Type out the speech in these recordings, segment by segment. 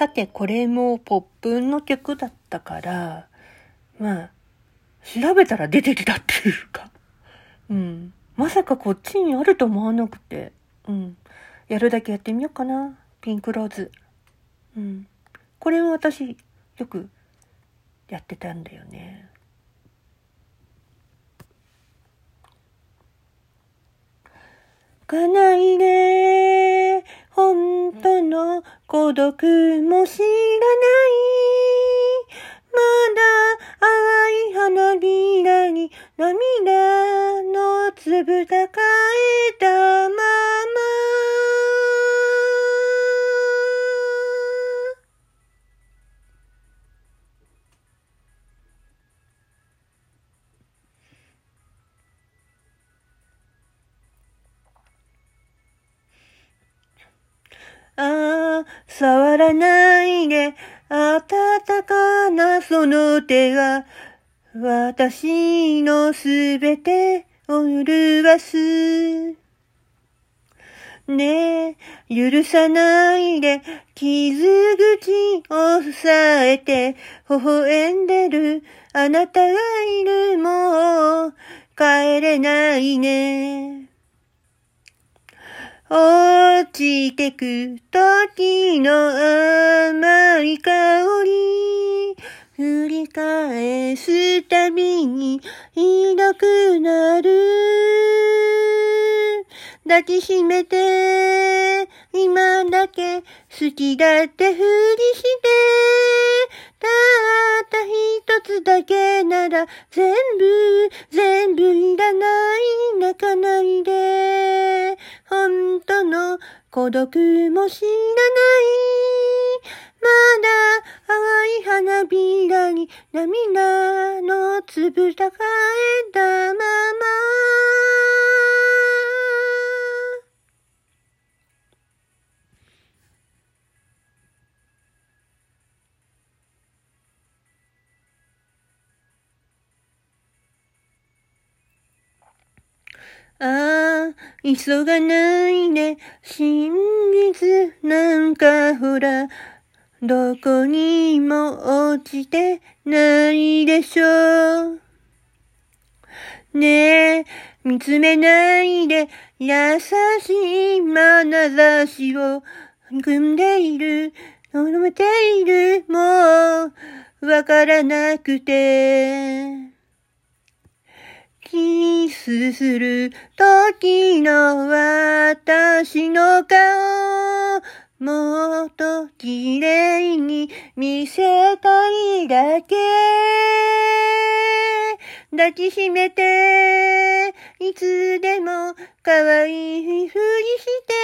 さて、これもポップンの曲だったから、まあ、調べたら出てきたっていうか、うん。まさかこっちにあると思わなくて、うん。やるだけやってみようかな。ピンクローズ。うん。これも私、よくやってたんだよね。かないで、孤独も知らない。まだ淡い花びらに涙の粒抱えたまま。ああ、触らないで、暖かなその手が、私のすべてを潤す。ねえ、許さないで、傷口を塞えて、微笑んでるあなたがいるもう、帰れないね。落ちてく時の甘い香り。振り返すたびにひどくなる。抱きしめて今だけ好きだってふりして。たった一つだけなら全部孤独も知らない。まだ淡い花びらに涙の粒抱えたまま。ああ、急がないで、真実なんかほら、どこにも落ちてないでしょう。ねえ、見つめないで、優しい眼差しを組んでいる、飲めている、もう、わからなくて。キスする時の私の顔、もっと綺麗に見せたいだけ。抱きしめて、いつでも可愛いふりして、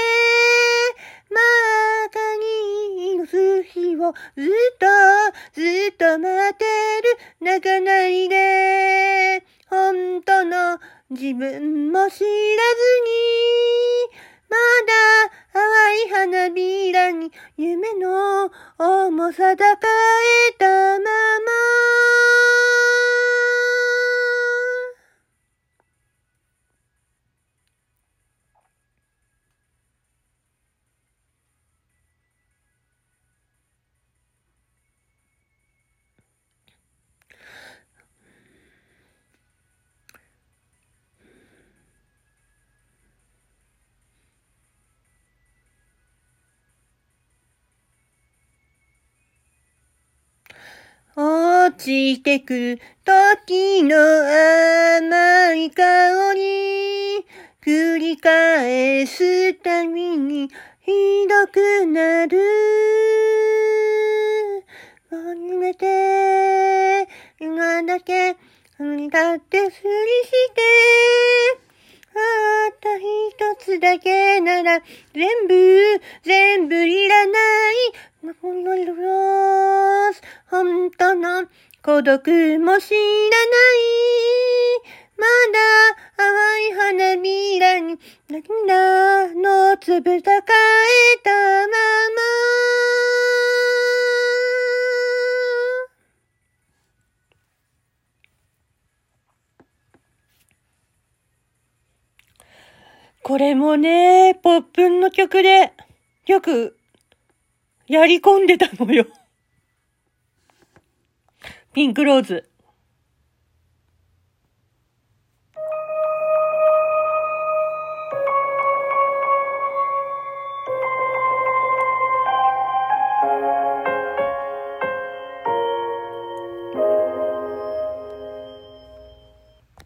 真っ赤に色す日をずっと、ずっと待ってる、泣かないで。本当の自分も知らずに、まだ淡い花びらに夢の重さだちてく時の甘い香り。繰り返すたびにひどくなる。もめて今だけだってふりして。あった一つだけなら全部全部いらない。本当の孤独も知らない。まだ淡い花びらに涙の粒抱えたまま。これもね、ポップンの曲で、よくやり込んでたのよ。ピンクローズ。